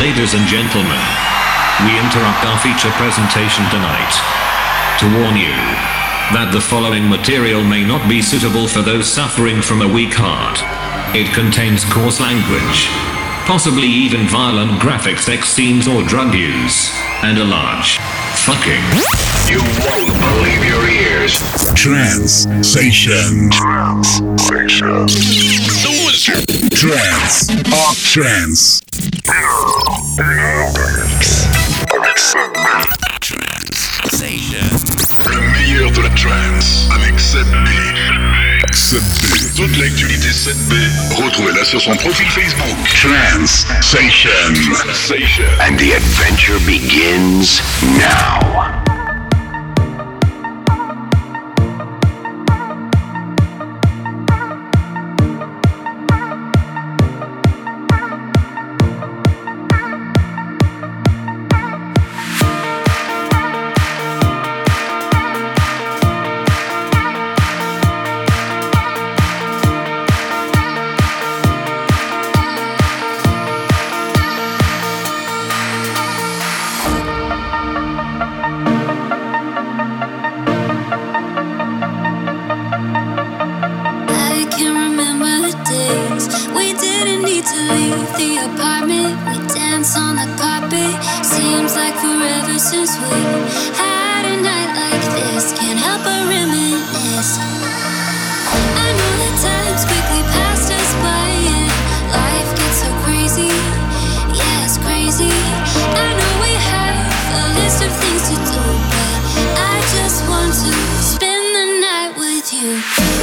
Ladies and gentlemen, we interrupt our feature presentation tonight to warn you that the following material may not be suitable for those suffering from a weak heart. It contains coarse language, possibly even violent graphic sex scenes or drug use, and a large fucking. You won't believe your ears. Trans station. Trans. Trans. Trans. Toute l'actualité Seb B, retrouvez-la sur son profil Facebook. Trans Station. And the adventure begins now. you.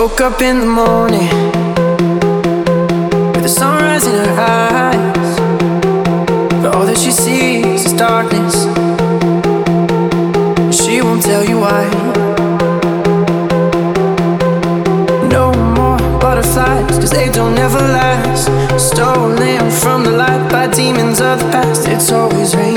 Up in the morning with the sunrise in her eyes. But all that she sees is darkness. She won't tell you why. No more butterflies, cause they don't ever last. Stolen from the light by demons of the past, it's always raining.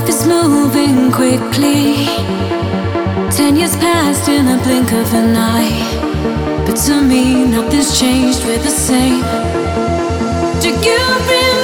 life is moving quickly. Ten years passed in a blink of an eye. But to me, nothing's changed, we're the same. Do you remember?